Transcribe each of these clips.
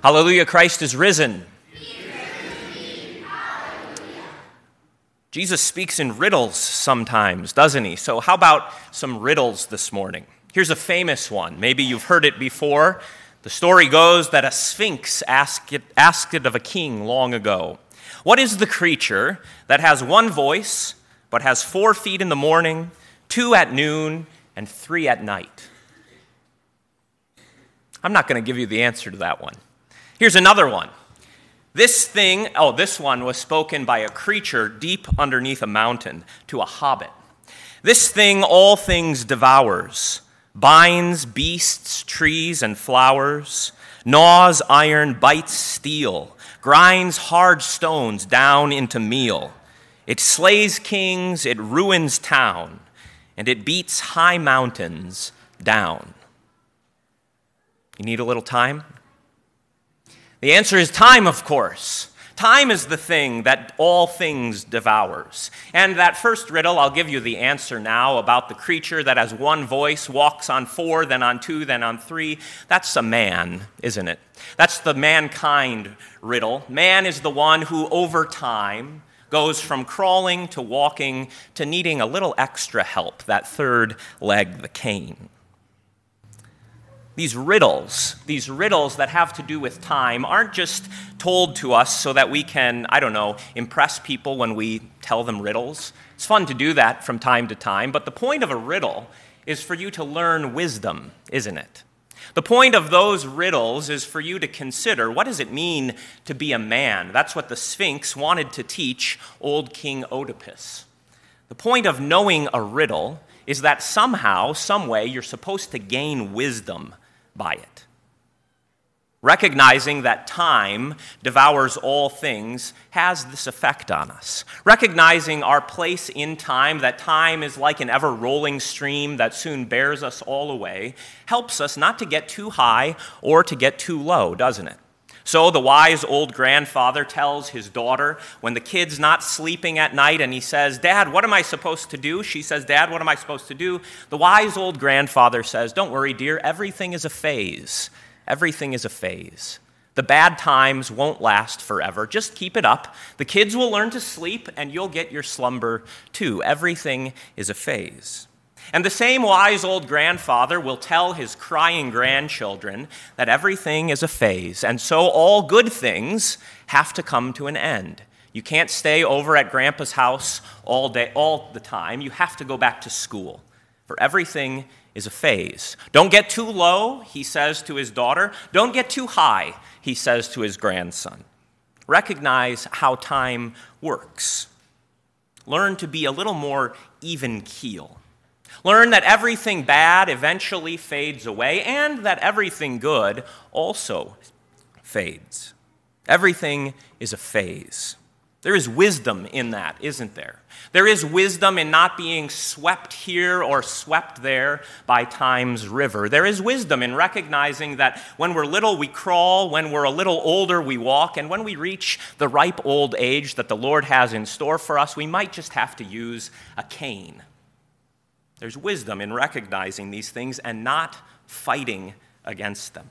Hallelujah, Christ is risen. Jesus speaks in riddles sometimes, doesn't he? So, how about some riddles this morning? Here's a famous one. Maybe you've heard it before. The story goes that a sphinx asked it, asked it of a king long ago What is the creature that has one voice, but has four feet in the morning, two at noon, and three at night? I'm not going to give you the answer to that one. Here's another one. This thing, oh, this one was spoken by a creature deep underneath a mountain to a hobbit. This thing all things devours, binds beasts, trees, and flowers, gnaws iron, bites steel, grinds hard stones down into meal. It slays kings, it ruins town, and it beats high mountains down. You need a little time? The answer is time, of course. Time is the thing that all things devours. And that first riddle, I'll give you the answer now about the creature that has one voice, walks on four, then on two, then on three. That's a man, isn't it? That's the mankind riddle. Man is the one who, over time, goes from crawling to walking to needing a little extra help, that third leg, the cane these riddles, these riddles that have to do with time, aren't just told to us so that we can, I don't know, impress people when we tell them riddles. It's fun to do that from time to time, but the point of a riddle is for you to learn wisdom, isn't it? The point of those riddles is for you to consider what does it mean to be a man? That's what the Sphinx wanted to teach old King Oedipus. The point of knowing a riddle is that somehow, some way, you're supposed to gain wisdom by it. Recognizing that time devours all things has this effect on us. Recognizing our place in time, that time is like an ever rolling stream that soon bears us all away, helps us not to get too high or to get too low, doesn't it? So the wise old grandfather tells his daughter when the kid's not sleeping at night and he says, Dad, what am I supposed to do? She says, Dad, what am I supposed to do? The wise old grandfather says, Don't worry, dear, everything is a phase. Everything is a phase. The bad times won't last forever. Just keep it up. The kids will learn to sleep and you'll get your slumber too. Everything is a phase. And the same wise old grandfather will tell his crying grandchildren that everything is a phase, and so all good things have to come to an end. You can't stay over at grandpa's house all day all the time. You have to go back to school. For everything is a phase. Don't get too low, he says to his daughter. Don't get too high, he says to his grandson. Recognize how time works. Learn to be a little more even keel Learn that everything bad eventually fades away and that everything good also fades. Everything is a phase. There is wisdom in that, isn't there? There is wisdom in not being swept here or swept there by time's river. There is wisdom in recognizing that when we're little, we crawl, when we're a little older, we walk, and when we reach the ripe old age that the Lord has in store for us, we might just have to use a cane there's wisdom in recognizing these things and not fighting against them.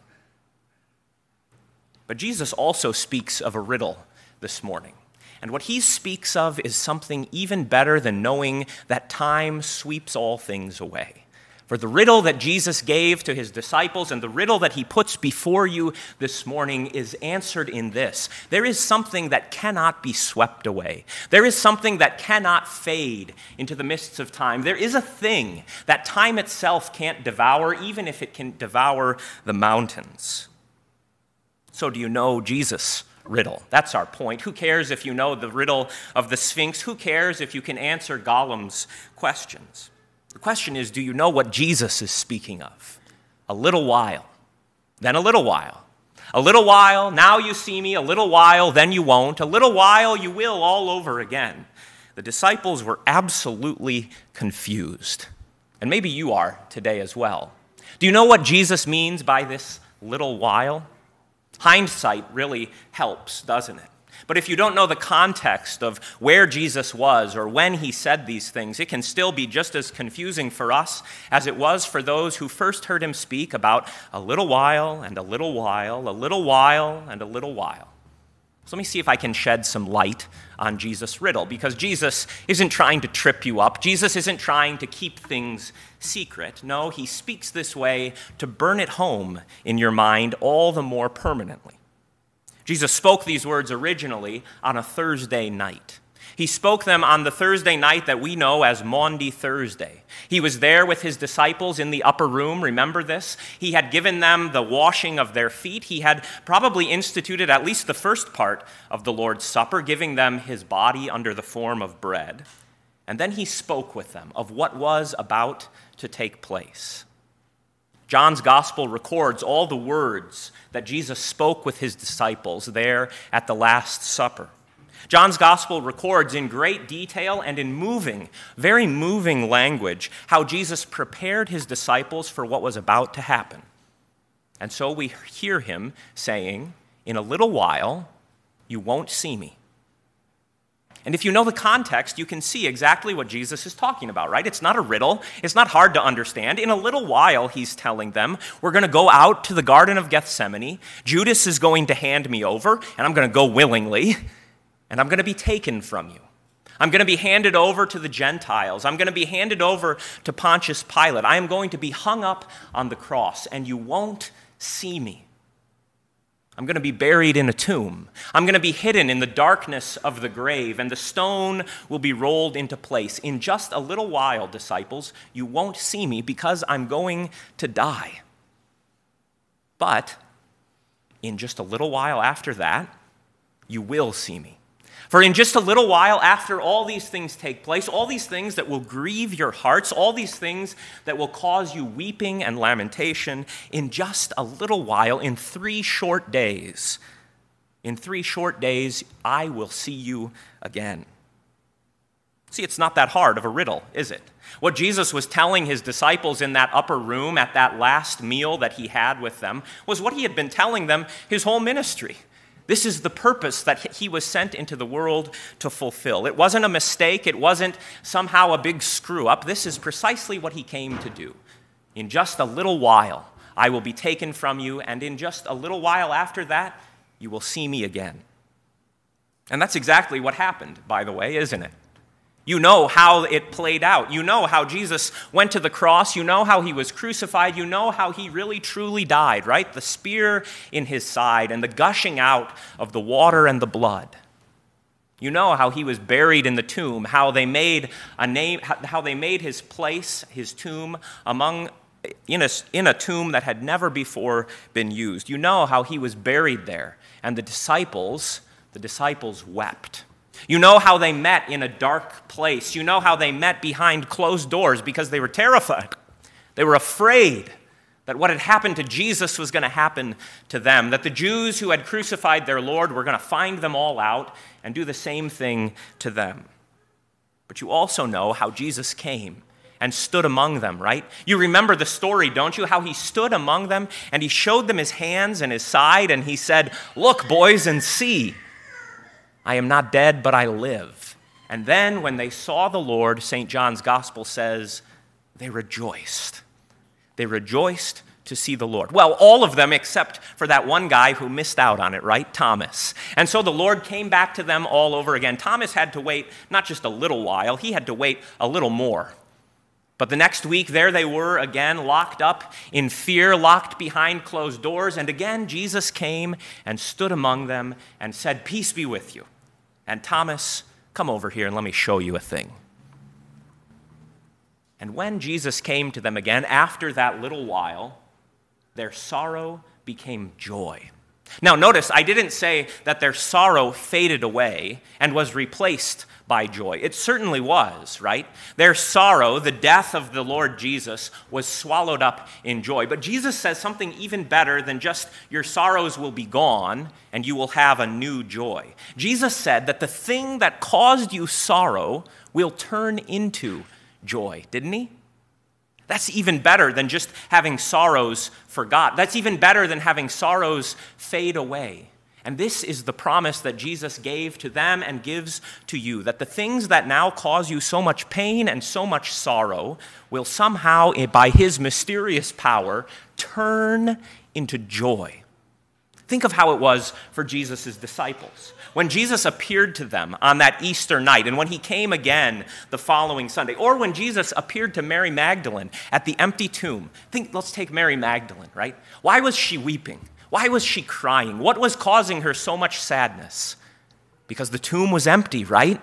But Jesus also speaks of a riddle this morning. And what he speaks of is something even better than knowing that time sweeps all things away. For the riddle that Jesus gave to his disciples and the riddle that he puts before you this morning is answered in this there is something that cannot be swept away, there is something that cannot fade into the mists of time. There is a thing that time itself can't devour, even if it can devour the mountains. So, do you know Jesus? riddle. That's our point. Who cares if you know the riddle of the Sphinx? Who cares if you can answer Gollum's questions? The question is do you know what Jesus is speaking of? A little while, then a little while. A little while, now you see me, a little while, then you won't. A little while, you will all over again. The disciples were absolutely confused. And maybe you are today as well. Do you know what Jesus means by this little while? Hindsight really helps, doesn't it? But if you don't know the context of where Jesus was or when he said these things, it can still be just as confusing for us as it was for those who first heard him speak about a little while and a little while, a little while and a little while. So let me see if I can shed some light on Jesus' riddle, because Jesus isn't trying to trip you up. Jesus isn't trying to keep things secret. No, he speaks this way to burn it home in your mind all the more permanently. Jesus spoke these words originally on a Thursday night. He spoke them on the Thursday night that we know as Maundy Thursday. He was there with his disciples in the upper room. Remember this? He had given them the washing of their feet. He had probably instituted at least the first part of the Lord's Supper, giving them his body under the form of bread. And then he spoke with them of what was about to take place. John's gospel records all the words that Jesus spoke with his disciples there at the Last Supper. John's gospel records in great detail and in moving, very moving language, how Jesus prepared his disciples for what was about to happen. And so we hear him saying, In a little while, you won't see me. And if you know the context, you can see exactly what Jesus is talking about, right? It's not a riddle, it's not hard to understand. In a little while, he's telling them, We're going to go out to the Garden of Gethsemane. Judas is going to hand me over, and I'm going to go willingly and I'm going to be taken from you. I'm going to be handed over to the Gentiles. I'm going to be handed over to Pontius Pilate. I am going to be hung up on the cross, and you won't see me. I'm going to be buried in a tomb. I'm going to be hidden in the darkness of the grave, and the stone will be rolled into place. In just a little while, disciples, you won't see me because I'm going to die. But in just a little while after that, you will see me. For in just a little while, after all these things take place, all these things that will grieve your hearts, all these things that will cause you weeping and lamentation, in just a little while, in three short days, in three short days, I will see you again. See, it's not that hard of a riddle, is it? What Jesus was telling his disciples in that upper room at that last meal that he had with them was what he had been telling them his whole ministry. This is the purpose that he was sent into the world to fulfill. It wasn't a mistake, it wasn't somehow a big screw up. This is precisely what he came to do. In just a little while, I will be taken from you, and in just a little while after that, you will see me again. And that's exactly what happened, by the way, isn't it? You know how it played out. You know how Jesus went to the cross. You know how he was crucified. You know how he really truly died, right? The spear in his side and the gushing out of the water and the blood. You know how he was buried in the tomb, how they made a name, how they made his place, his tomb, among in a, in a tomb that had never before been used. You know how he was buried there, and the disciples, the disciples wept. You know how they met in a dark place. You know how they met behind closed doors because they were terrified. They were afraid that what had happened to Jesus was going to happen to them, that the Jews who had crucified their Lord were going to find them all out and do the same thing to them. But you also know how Jesus came and stood among them, right? You remember the story, don't you? How he stood among them and he showed them his hands and his side and he said, Look, boys, and see. I am not dead, but I live. And then when they saw the Lord, St. John's gospel says, they rejoiced. They rejoiced to see the Lord. Well, all of them except for that one guy who missed out on it, right? Thomas. And so the Lord came back to them all over again. Thomas had to wait not just a little while, he had to wait a little more. But the next week, there they were again, locked up in fear, locked behind closed doors. And again, Jesus came and stood among them and said, Peace be with you. And Thomas, come over here and let me show you a thing. And when Jesus came to them again, after that little while, their sorrow became joy. Now, notice, I didn't say that their sorrow faded away and was replaced by joy. It certainly was, right? Their sorrow, the death of the Lord Jesus, was swallowed up in joy. But Jesus says something even better than just your sorrows will be gone and you will have a new joy. Jesus said that the thing that caused you sorrow will turn into joy, didn't he? That's even better than just having sorrows forgot. That's even better than having sorrows fade away. And this is the promise that Jesus gave to them and gives to you that the things that now cause you so much pain and so much sorrow will somehow, eh, by his mysterious power, turn into joy. Think of how it was for Jesus' disciples. When Jesus appeared to them on that Easter night, and when he came again the following Sunday, or when Jesus appeared to Mary Magdalene at the empty tomb. Think, let's take Mary Magdalene, right? Why was she weeping? Why was she crying? What was causing her so much sadness? Because the tomb was empty, right?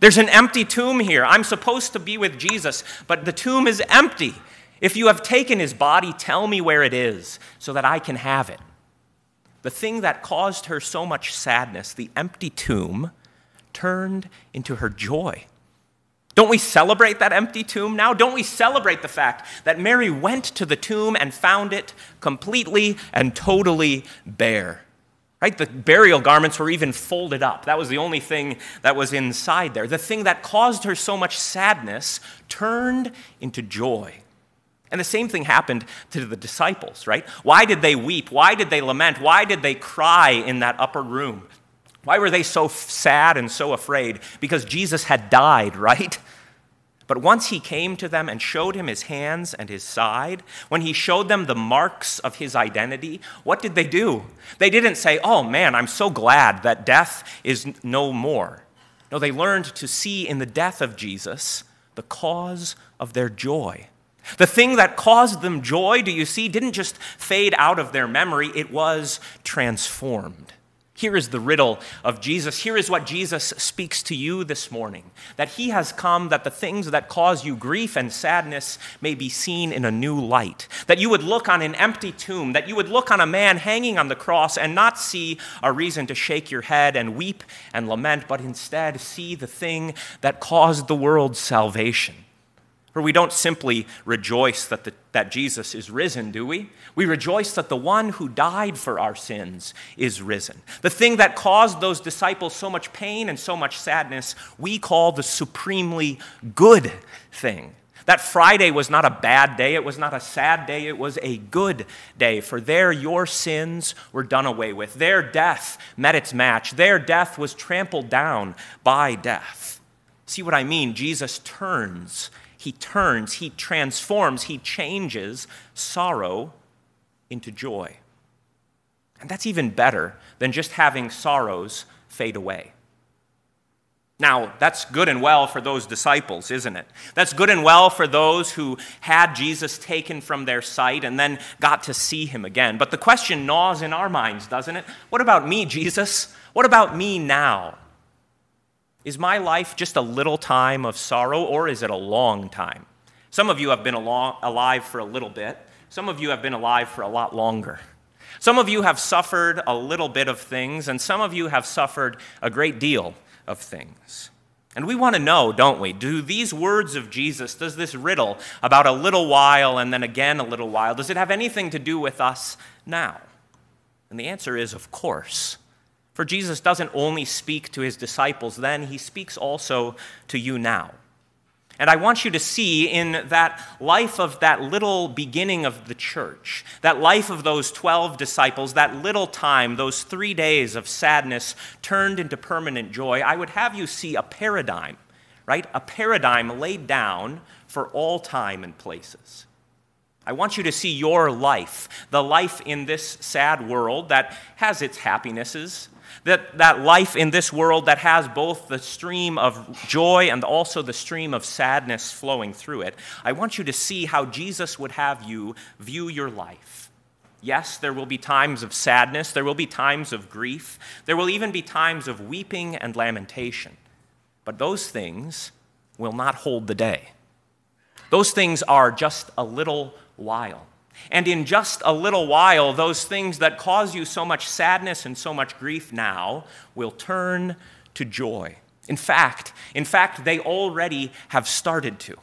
There's an empty tomb here. I'm supposed to be with Jesus, but the tomb is empty. If you have taken his body, tell me where it is so that I can have it. The thing that caused her so much sadness, the empty tomb, turned into her joy. Don't we celebrate that empty tomb now? Don't we celebrate the fact that Mary went to the tomb and found it completely and totally bare? Right? The burial garments were even folded up. That was the only thing that was inside there. The thing that caused her so much sadness turned into joy. And the same thing happened to the disciples, right? Why did they weep? Why did they lament? Why did they cry in that upper room? Why were they so sad and so afraid? Because Jesus had died, right? But once he came to them and showed him his hands and his side, when he showed them the marks of his identity, what did they do? They didn't say, Oh man, I'm so glad that death is no more. No, they learned to see in the death of Jesus the cause of their joy. The thing that caused them joy, do you see, didn't just fade out of their memory, it was transformed. Here is the riddle of Jesus. Here is what Jesus speaks to you this morning that he has come that the things that cause you grief and sadness may be seen in a new light. That you would look on an empty tomb, that you would look on a man hanging on the cross and not see a reason to shake your head and weep and lament, but instead see the thing that caused the world's salvation for we don't simply rejoice that, the, that Jesus is risen, do we? We rejoice that the one who died for our sins is risen. The thing that caused those disciples so much pain and so much sadness, we call the supremely good thing. That Friday was not a bad day, it was not a sad day, it was a good day. For there your sins were done away with. Their death met its match. Their death was trampled down by death. See what I mean? Jesus turns he turns, he transforms, he changes sorrow into joy. And that's even better than just having sorrows fade away. Now, that's good and well for those disciples, isn't it? That's good and well for those who had Jesus taken from their sight and then got to see him again. But the question gnaws in our minds, doesn't it? What about me, Jesus? What about me now? Is my life just a little time of sorrow, or is it a long time? Some of you have been alive for a little bit, some of you have been alive for a lot longer. Some of you have suffered a little bit of things, and some of you have suffered a great deal of things. And we want to know, don't we? Do these words of Jesus, does this riddle about a little while and then again a little while, does it have anything to do with us now? And the answer is, of course. For Jesus doesn't only speak to his disciples then, he speaks also to you now. And I want you to see in that life of that little beginning of the church, that life of those 12 disciples, that little time, those three days of sadness turned into permanent joy, I would have you see a paradigm, right? A paradigm laid down for all time and places. I want you to see your life, the life in this sad world that has its happinesses that, that life in this world that has both the stream of joy and also the stream of sadness flowing through it, I want you to see how Jesus would have you view your life. Yes, there will be times of sadness, there will be times of grief, there will even be times of weeping and lamentation. But those things will not hold the day. Those things are just a little while. And in just a little while, those things that cause you so much sadness and so much grief now will turn to joy. In fact, in fact, they already have started to.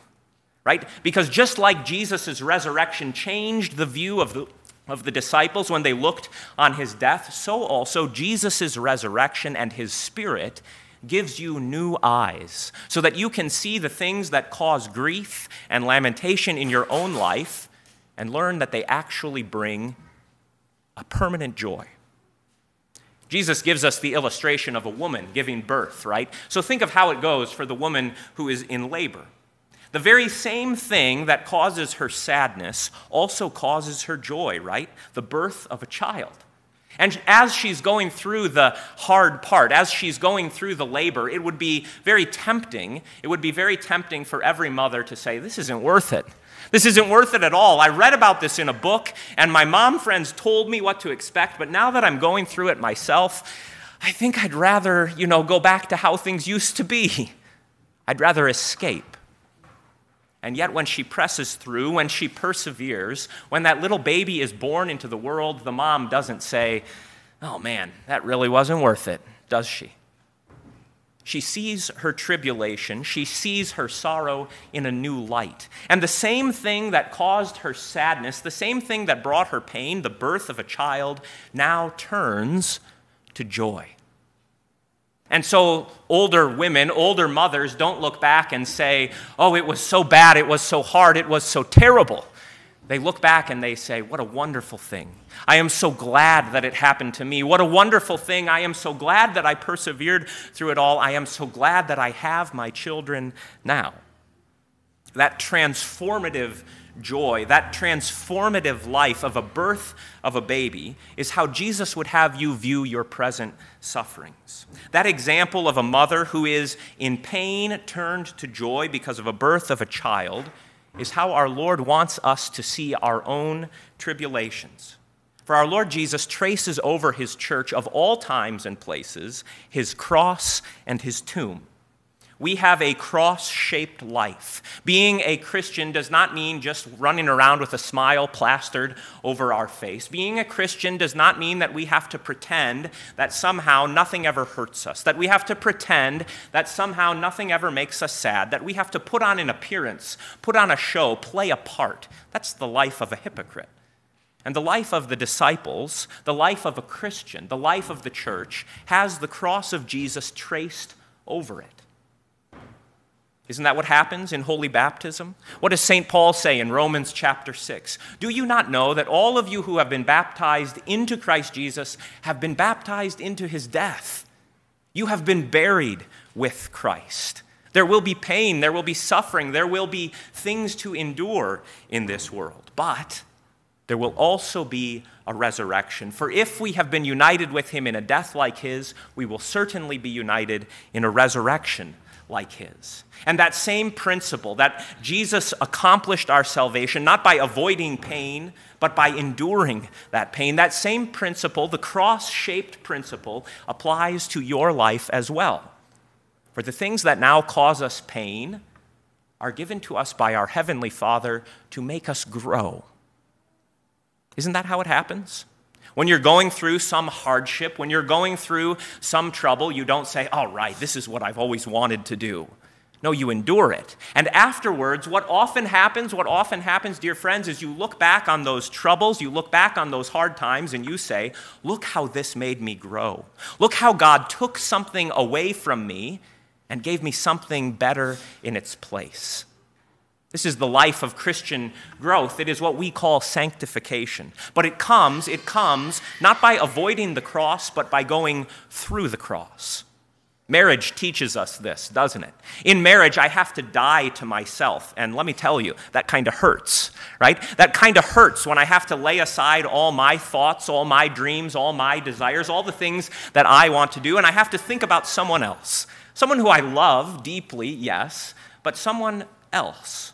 Right? Because just like Jesus' resurrection changed the view of the, of the disciples when they looked on his death, so also Jesus' resurrection and his spirit gives you new eyes so that you can see the things that cause grief and lamentation in your own life and learn that they actually bring a permanent joy. Jesus gives us the illustration of a woman giving birth, right? So think of how it goes for the woman who is in labor. The very same thing that causes her sadness also causes her joy, right? The birth of a child. And as she's going through the hard part, as she's going through the labor, it would be very tempting. It would be very tempting for every mother to say, This isn't worth it. This isn't worth it at all. I read about this in a book, and my mom friends told me what to expect, but now that I'm going through it myself, I think I'd rather, you know, go back to how things used to be. I'd rather escape. And yet, when she presses through, when she perseveres, when that little baby is born into the world, the mom doesn't say, Oh man, that really wasn't worth it, does she? She sees her tribulation, she sees her sorrow in a new light. And the same thing that caused her sadness, the same thing that brought her pain, the birth of a child, now turns to joy. And so, older women, older mothers don't look back and say, Oh, it was so bad, it was so hard, it was so terrible. They look back and they say, What a wonderful thing. I am so glad that it happened to me. What a wonderful thing. I am so glad that I persevered through it all. I am so glad that I have my children now. That transformative joy, that transformative life of a birth of a baby, is how Jesus would have you view your present sufferings. That example of a mother who is in pain turned to joy because of a birth of a child is how our Lord wants us to see our own tribulations. For our Lord Jesus traces over his church of all times and places his cross and his tomb we have a cross shaped life. Being a Christian does not mean just running around with a smile plastered over our face. Being a Christian does not mean that we have to pretend that somehow nothing ever hurts us, that we have to pretend that somehow nothing ever makes us sad, that we have to put on an appearance, put on a show, play a part. That's the life of a hypocrite. And the life of the disciples, the life of a Christian, the life of the church, has the cross of Jesus traced over it. Isn't that what happens in holy baptism? What does St. Paul say in Romans chapter 6? Do you not know that all of you who have been baptized into Christ Jesus have been baptized into his death? You have been buried with Christ. There will be pain, there will be suffering, there will be things to endure in this world. But there will also be a resurrection. For if we have been united with him in a death like his, we will certainly be united in a resurrection like his. And that same principle that Jesus accomplished our salvation not by avoiding pain, but by enduring that pain, that same principle, the cross shaped principle, applies to your life as well. For the things that now cause us pain are given to us by our Heavenly Father to make us grow. Isn't that how it happens? When you're going through some hardship, when you're going through some trouble, you don't say, All right, this is what I've always wanted to do. No, you endure it. And afterwards, what often happens, what often happens, dear friends, is you look back on those troubles, you look back on those hard times, and you say, Look how this made me grow. Look how God took something away from me and gave me something better in its place. This is the life of Christian growth. It is what we call sanctification. But it comes, it comes not by avoiding the cross, but by going through the cross. Marriage teaches us this, doesn't it? In marriage, I have to die to myself. And let me tell you, that kind of hurts, right? That kind of hurts when I have to lay aside all my thoughts, all my dreams, all my desires, all the things that I want to do, and I have to think about someone else. Someone who I love deeply, yes, but someone else.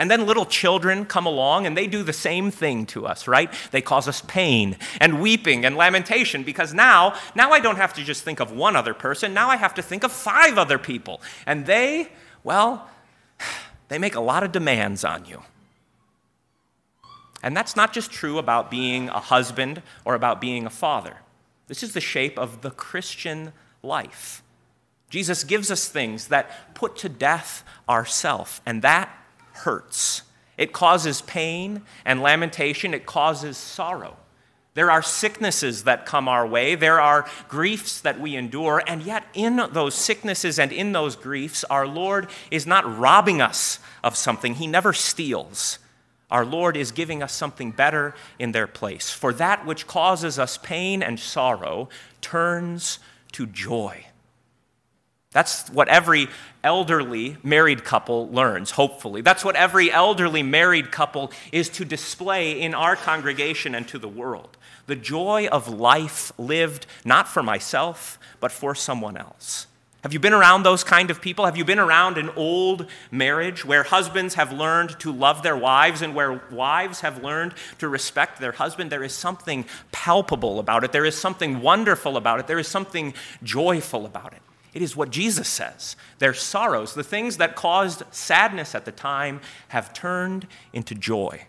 And then little children come along and they do the same thing to us, right? They cause us pain and weeping and lamentation because now, now I don't have to just think of one other person. Now I have to think of five other people. And they, well, they make a lot of demands on you. And that's not just true about being a husband or about being a father. This is the shape of the Christian life. Jesus gives us things that put to death ourself, and that hurts. It causes pain and lamentation, it causes sorrow. There are sicknesses that come our way. There are griefs that we endure. And yet, in those sicknesses and in those griefs, our Lord is not robbing us of something. He never steals. our Lord is giving us something better in their place. For that which causes us pain and sorrow turns to joy. That's what every elderly married couple learns, hopefully. That's what every elderly married couple is to display in our congregation and to the world. The joy of life lived not for myself, but for someone else. Have you been around those kind of people? Have you been around an old marriage where husbands have learned to love their wives and where wives have learned to respect their husband? There is something palpable about it. There is something wonderful about it. There is something joyful about it. It is what Jesus says. Their sorrows, the things that caused sadness at the time, have turned into joy.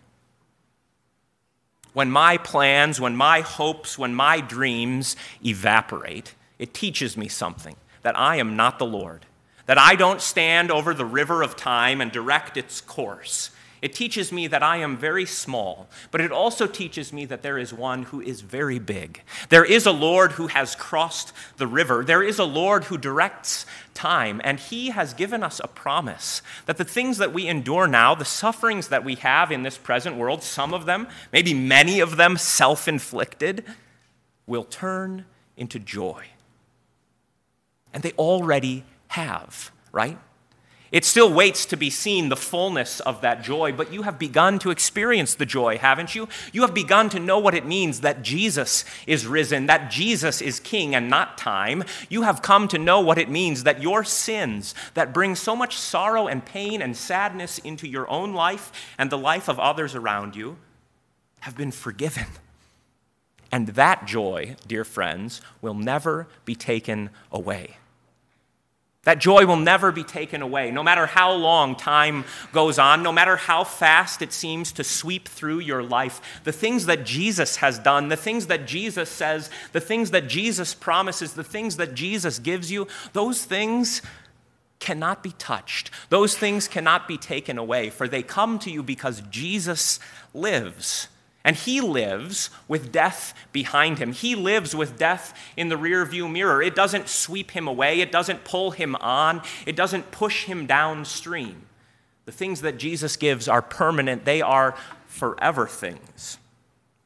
When my plans, when my hopes, when my dreams evaporate, it teaches me something that I am not the Lord, that I don't stand over the river of time and direct its course, it teaches me that I am very small, but it also teaches me that there is one who is very big. There is a Lord who has crossed the river. There is a Lord who directs time, and he has given us a promise that the things that we endure now, the sufferings that we have in this present world, some of them, maybe many of them self inflicted, will turn into joy. And they already have, right? It still waits to be seen the fullness of that joy, but you have begun to experience the joy, haven't you? You have begun to know what it means that Jesus is risen, that Jesus is king and not time. You have come to know what it means that your sins that bring so much sorrow and pain and sadness into your own life and the life of others around you have been forgiven. And that joy, dear friends, will never be taken away. That joy will never be taken away, no matter how long time goes on, no matter how fast it seems to sweep through your life. The things that Jesus has done, the things that Jesus says, the things that Jesus promises, the things that Jesus gives you, those things cannot be touched. Those things cannot be taken away, for they come to you because Jesus lives. And he lives with death behind him. He lives with death in the rearview mirror. It doesn't sweep him away, it doesn't pull him on, it doesn't push him downstream. The things that Jesus gives are permanent, they are forever things.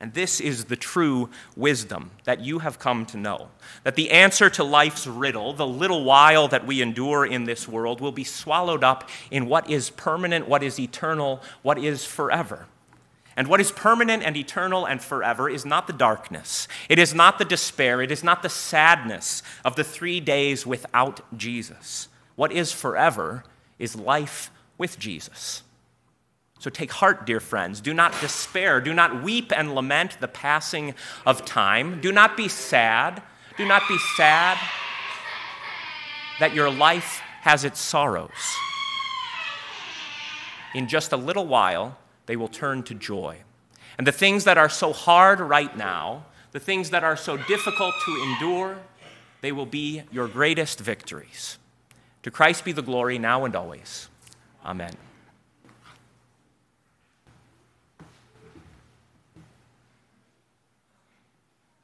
And this is the true wisdom that you have come to know. That the answer to life's riddle, the little while that we endure in this world, will be swallowed up in what is permanent, what is eternal, what is forever. And what is permanent and eternal and forever is not the darkness. It is not the despair. It is not the sadness of the three days without Jesus. What is forever is life with Jesus. So take heart, dear friends. Do not despair. Do not weep and lament the passing of time. Do not be sad. Do not be sad that your life has its sorrows. In just a little while, they will turn to joy. And the things that are so hard right now, the things that are so difficult to endure, they will be your greatest victories. To Christ be the glory now and always. Amen.